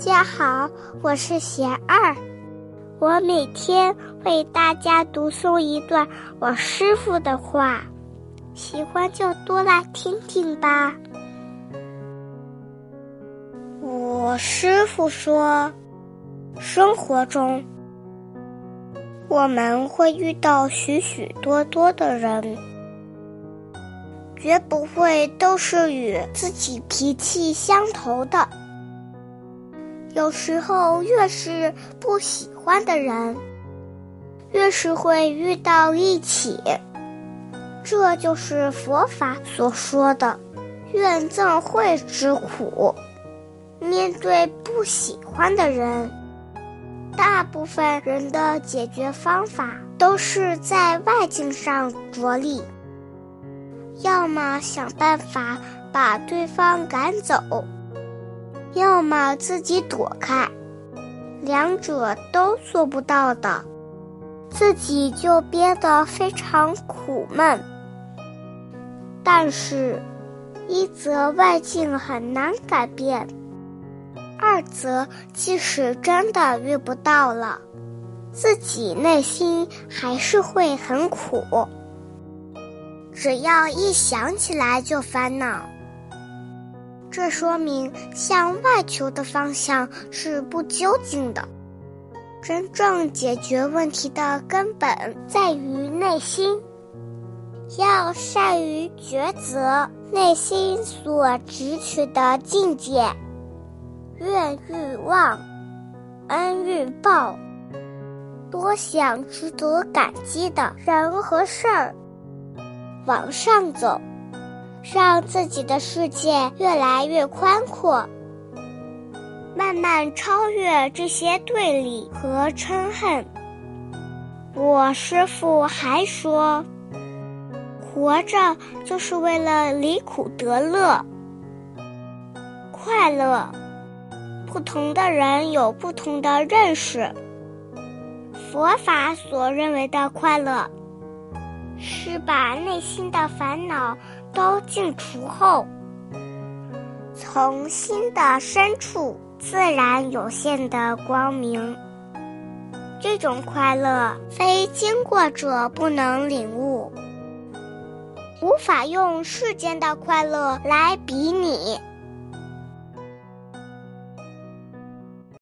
大家好，我是贤二，我每天为大家读诵一段我师傅的话，喜欢就多来听听吧。我师傅说，生活中我们会遇到许许多多的人，绝不会都是与自己脾气相投的。有时候，越是不喜欢的人，越是会遇到一起。这就是佛法所说的“怨憎会”之苦。面对不喜欢的人，大部分人的解决方法都是在外境上着力，要么想办法把对方赶走，要么自己躲开，两者都做不到的，自己就憋得非常苦闷。但是，一则外境很难改变。二则，即使真的遇不到了，自己内心还是会很苦。只要一想起来就烦恼，这说明向外求的方向是不究竟的。真正解决问题的根本在于内心，要善于抉择内心所直取的境界。愿欲忘，恩欲报，多想值得感激的人和事儿，往上走，让自己的世界越来越宽阔，慢慢超越这些对立和嗔恨。我师父还说，活着就是为了离苦得乐，快乐。不同的人有不同的认识。佛法所认为的快乐，是把内心的烦恼都净除后，从心的深处自然涌现的光明。这种快乐非经过者不能领悟，无法用世间的快乐来比拟。